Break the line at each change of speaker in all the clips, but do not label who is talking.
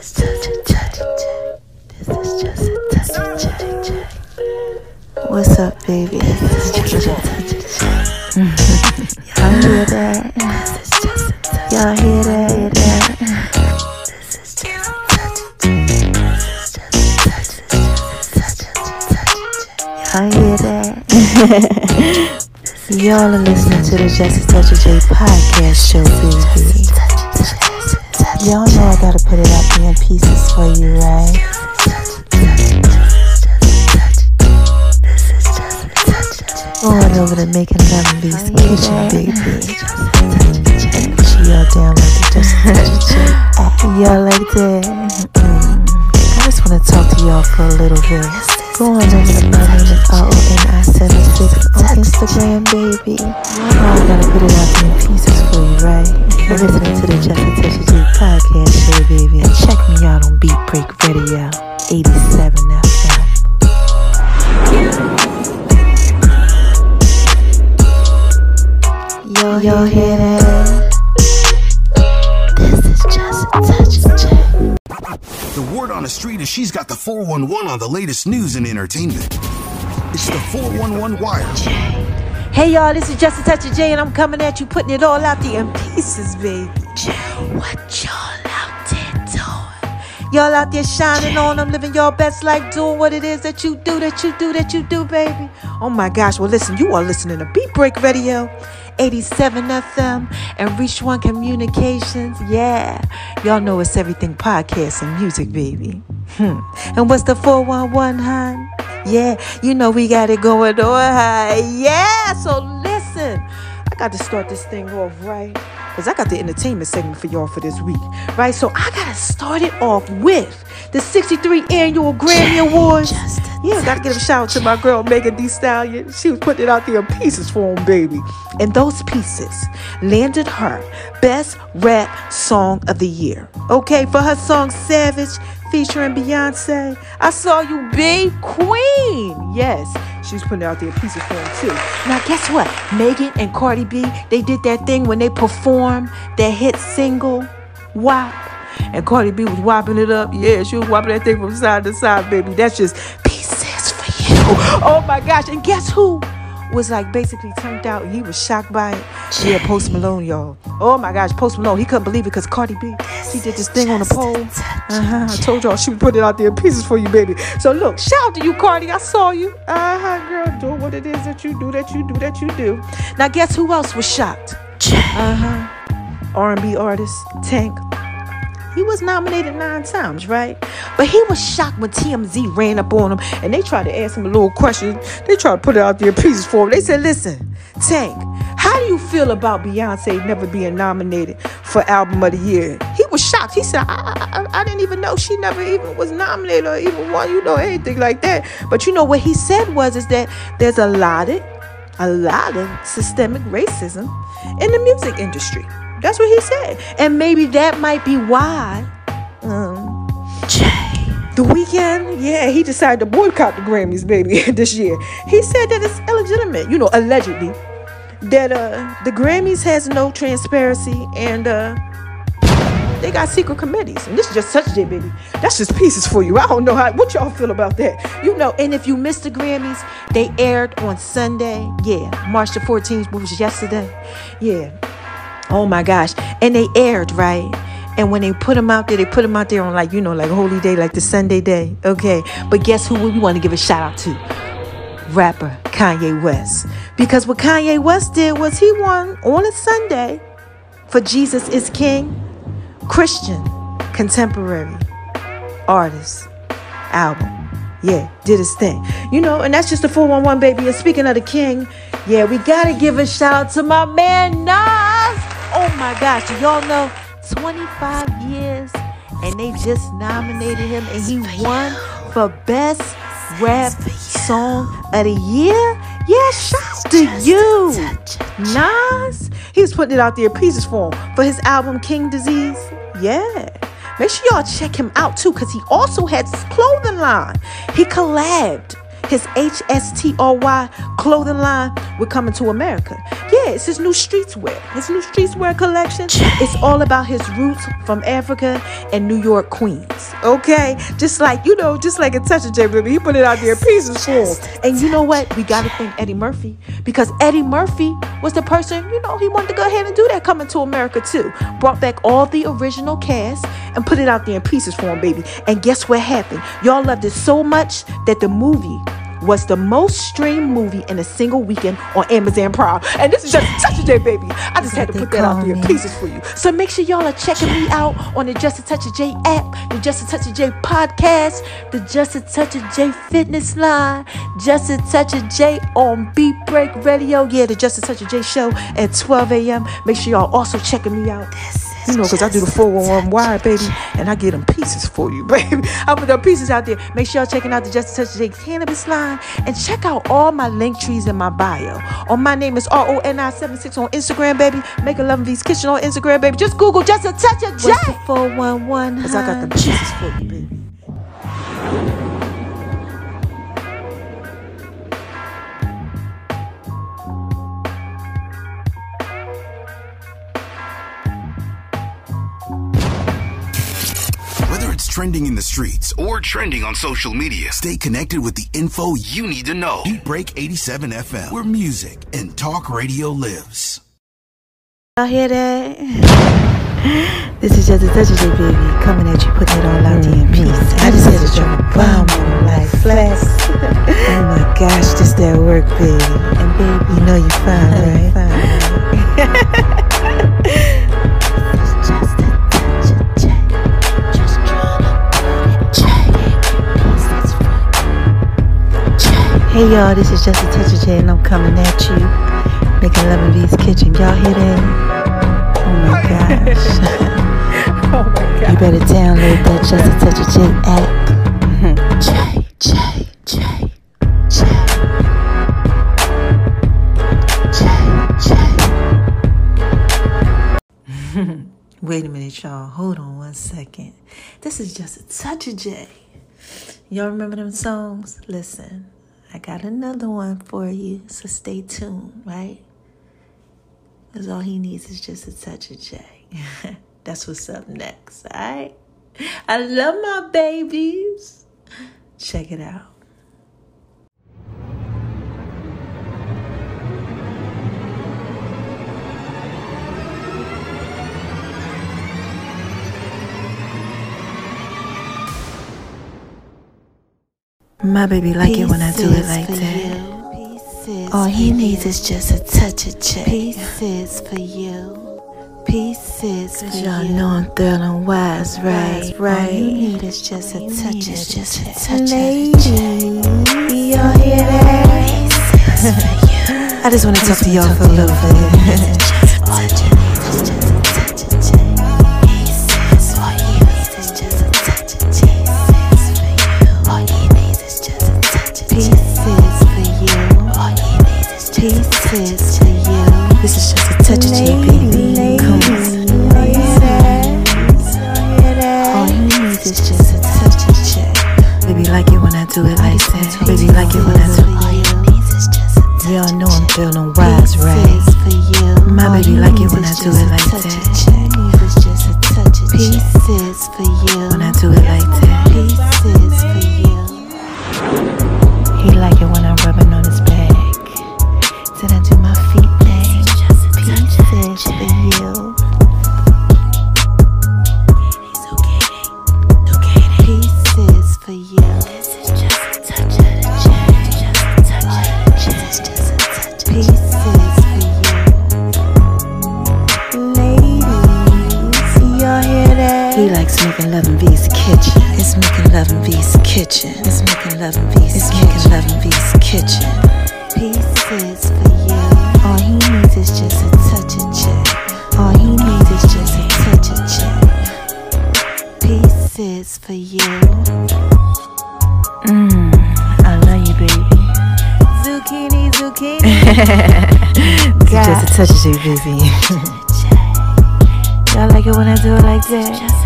is just a touch check. This is just a touch check. What's up, baby? This is just a touch check. Y'all hear that? This is just a touch. Y'all hear that? Hear that? This is just a touch check. This is just a touch. This is just a touch. Y'all hear that? Y'all are listening to the Just a Touch of J podcast show, baby. Y'all know I gotta put it up in pieces for you, right? Going over to making Lemonbee's kitchen, baby. She all down like the Just Touch of J. Y'all like that? Mm. I just wanna talk to y'all for a little bit. Go on over to my name is R-O-N-I-76 on Instagram, baby. Y'all know I gotta put it out in pieces for you, right? You're listening to the Just a Touch J podcast show, baby. And check me out on Beat Break Radio, 87 FM. Yo, y'all hear that? This is just a touch of J.
The word on the street is she's got the 411 on the latest news and entertainment. It's the 411 Wire.
Hey y'all, this is Just a Touch of J, and I'm coming at you, putting it all out there in pieces, baby. J, What y'all out there doing? Y'all out there shining on them, living your best life, doing what it is that you do, that you do, that you do, baby. Oh my gosh, well listen, you are listening to Beat Break Radio, 87 FM, and Reach One Communications. Yeah, y'all know it's everything podcast and music, baby. Hmm. And what's the 411, hon? Yeah, you know we got it going on. Yeah, so listen. I got to start this thing off right. Because I got the entertainment segment for y'all for this week. Right? So I got to start it off with the 63 annual Grammy Awards. Yeah, got to give a shout out to my girl Megan Thee Stallion. She was putting it out there in pieces for him, baby. And those pieces landed her Best Rap Song of the Year. Okay, for her song Savage featuring Beyonce. I saw you, be queen. Yes, she was putting out there pieces for him too. Now, guess what? Megan and Cardi B, they did that thing when they performed their hit single, WAP. And Cardi B was whopping it up. Yeah, she was whopping that thing from side to side, baby. That's just pieces for you. Oh my gosh. And guess who? Was like basically turned out. He was shocked by it. Yeah, Post Malone, y'all. Oh my gosh, Post Malone. He couldn't believe it because Cardi B, she did this thing on the pole. Uh-huh. I told y'all she would put it out there in pieces for you, baby. So look, shout out to you, Cardi. I saw you. Uh-huh, girl, doing what it is that you do, that you do, that you do. Now guess who else was shocked? Uh-huh. R&B artist, Tank. He was nominated nine times, right? But he was shocked when TMZ ran up on him and they tried to ask him a little question. They tried to put it out there pieces for him. They said, listen, Tank, how do you feel about Beyonce never being nominated for Album of the Year? He was shocked. He said, I, I, I didn't even know she never even was nominated or even won, you know, anything like that. But you know what he said was is that there's a lot of a lot of systemic racism in the music industry. That's what he said. And maybe that might be why um, the Weeknd, yeah, he decided to boycott the Grammys, baby, this year. He said that it's illegitimate, you know, allegedly, that uh, the Grammys has no transparency and uh, they got secret committees. And this is just such J, baby. That's just pieces for you. I don't know how what y'all feel about that. You know, and if you missed the Grammys, they aired on Sunday. Yeah, March the 14th, which was yesterday. Yeah. Oh my gosh. And they aired, right? And when they put them out there, they put them out there on like, you know, like holy day, like the Sunday day. Okay. But guess who we want to give a shout out to? Rapper Kanye West. Because what Kanye West did was he won on a Sunday for Jesus is King, Christian, contemporary artist album. Yeah, did his thing. You know, and that's just the 411 baby. And speaking of the king, yeah, we gotta give a shout out to my man Nas. Oh my gosh, do y'all know 25 years and they just nominated him and he won for best rap song of the year? Yeah, shout out to you. Nas. He was putting it out there in pieces for him for his album King Disease. Yeah. Make sure y'all check him out too, because he also had his clothing line. He collabed. His HSTRY clothing line we're coming to America. Yeah, it's his new streetswear. His new streetswear collection. It's all about his roots from Africa and New York, Queens. Okay? Just like, you know, just like a touch of J Baby. He put it out there in pieces full. And you know what? We gotta thank Eddie Murphy. Because Eddie Murphy was the person, you know, he wanted to go ahead and do that coming to America too. Brought back all the original cast and put it out there in pieces for him, baby. And guess what happened? Y'all loved it so much that the movie was the most streamed movie in a single weekend on Amazon Prime. And this is just Touch J, baby. I just had to put that out there pieces for you. So make sure y'all are checking me out on the Just a Touch of J app, the Just a Touch of J podcast, the Just a Touch of J fitness line, Just a Touch of J on Beat Break Radio. Yeah, the Just a Touch of J show at 12 a.m. Make sure y'all also checking me out. You know, because I do the 411 wire, baby, and I get them pieces for you, baby. I put them pieces out there. Make sure y'all checking out the Just a Touch of J cannabis line and check out all my link trees in my bio. On my name is R-O-N-I-76 on Instagram, baby. Make a Love V's Kitchen on Instagram, baby. Just Google Just a Touch of J.
What's the 411?
Because I got them pieces for you, baby.
Trending in the streets or trending on social media, stay connected with the info you need to know. Beat Break 87 FM, where music and talk radio lives.
Y'all hear that? This is just a touch of J, baby. Coming at you, putting it all out there in mm-hmm. peace. I just had to drop a bomb on them like flex. oh my gosh, this that work, baby. And baby, you know you fine, right? Just Hey y'all, this is just a touch J, and I'm coming at you, making love in V's kitchen. Y'all hear that? Oh my gosh.
Oh my gosh.
You better download that Just a Touch of J app. Hmm. J, J, J, J. J, J. Wait a minute, y'all. Hold on one second. This is just a touch of J. Y'all remember them songs? Listen, I got another one for you, so stay tuned, right? Because all he needs is just a touch of J. That's what's up next, all right? I love my babies. Check it out. My baby like it when I do it like that. All he needs is just a touch of J.
Pieces for you. Pieces for
Cause y'all
you.
know I'm thrilling wise, right?
All
Right.
you need is just a touch of
just a touch
Ladies,
y'all hear that? I just want to talk to y'all for a little bit.
for you.
This is just a touch of J, baby. Come.
All you need is just a touch of.
Baby like it when I do it like that. Baby like it when I do
All you need is just a touch
Y'all know I'm feeling wise, right?
Pieces for you.
My baby like it when I do it like that. He likes making love in V's kitchen. It's making love in V's kitchen. It's making love in V's It's making love in V's kitchen.
Pieces for you. All he needs is just a touch of J. All he needs is just a touch of J. Pieces for you.
Mmm, I love you, baby.
Zucchini, zucchini.
This is just a touch of you, baby. Y'all like it when I do it like that?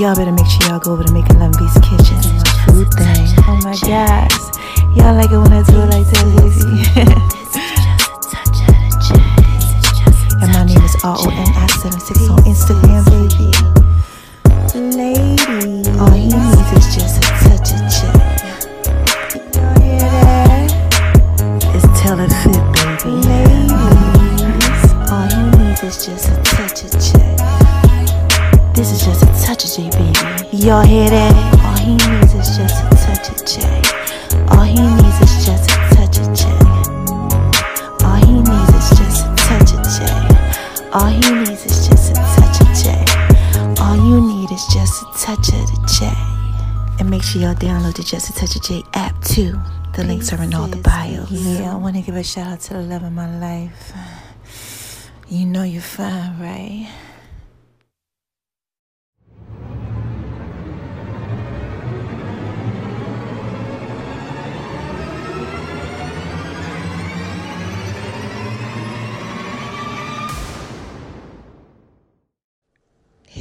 Y'all better make sure y'all go over to Making Love V's kitchen. Food
thing. Oh my gosh. Y'all like it when I do it like that, baby. and my name is R-O-N-I-76 on Instagram, baby. Lady. All he needs is just Y'all hear that? All he needs is just a touch of J. All he needs is just a touch of J. All he needs is just a touch of J. All he needs is just a touch of J. All you need is just a touch of the J. And make sure y'all download the Just a Touch of J app too. The links are in all the bios. Yeah, I want to give a shout out to the love of my life. You know you're fine, right?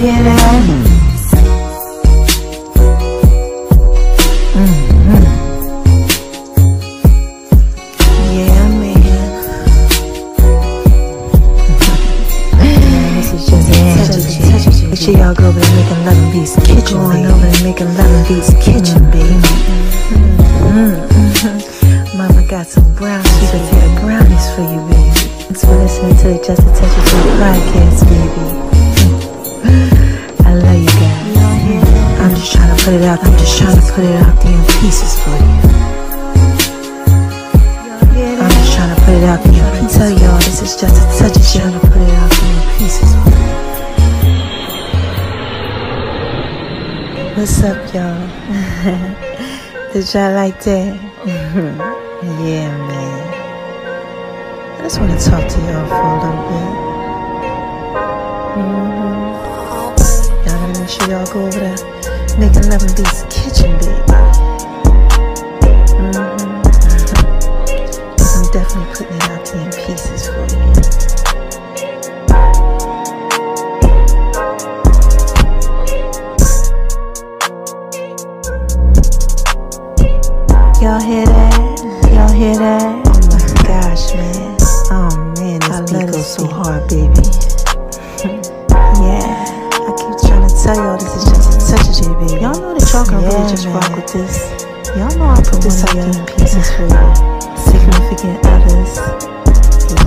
J. Make sure y'all go over there making love and beats kitchen. Going over there making love and beats kitchen, baby. Mm. Mama got some brownies, sweet potato brownies for you, baby. Thanks for listening to the Just a Touch of J podcast, trying to put it out there in pieces for you. I'm just trying to put it out there. I tell y'all this is just a touch shit. Trying to put it out there in pieces for you. What's up, y'all? Did y'all like that? yeah, man. I just want to talk to y'all for a little bit. Mhm. Y'all gotta make sure y'all go over there, making love and beats kitchen. Mhm. Cause I'm definitely putting it out there in pieces for you.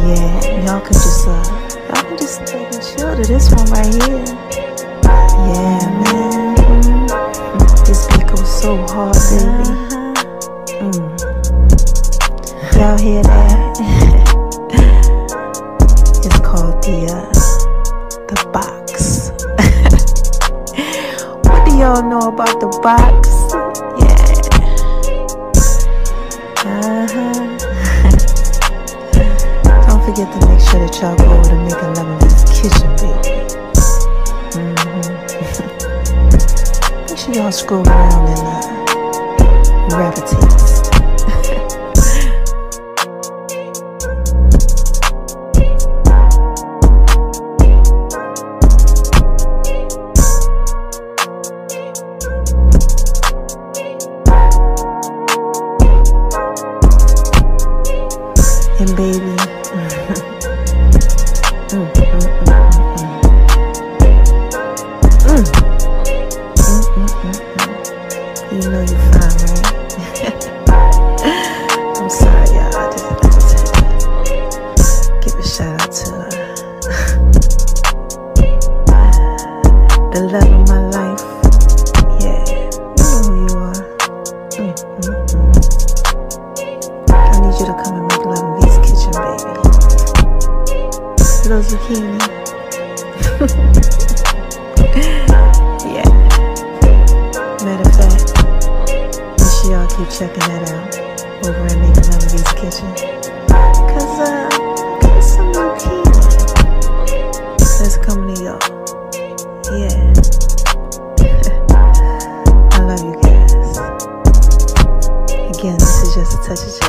Yeah, y'all can just uh, y'all can just take and chill to this one right here. Yeah, man. This beat goes so hard, baby. Mm. Y'all hear that? it's called the uh, the box. what do y'all know about the box? Don't forget to make sure that y'all go over to Making Love in this kitchen, baby. Mhm. make sure y'all scroll around and uh, grab
little zucchini. yeah. Matter of fact, make sure y'all keep checking that out over at Make Melody's Kitchen. Cause, uh, got some people that's coming to y'all. Yeah. I love you guys. Again, this is just a touch of J,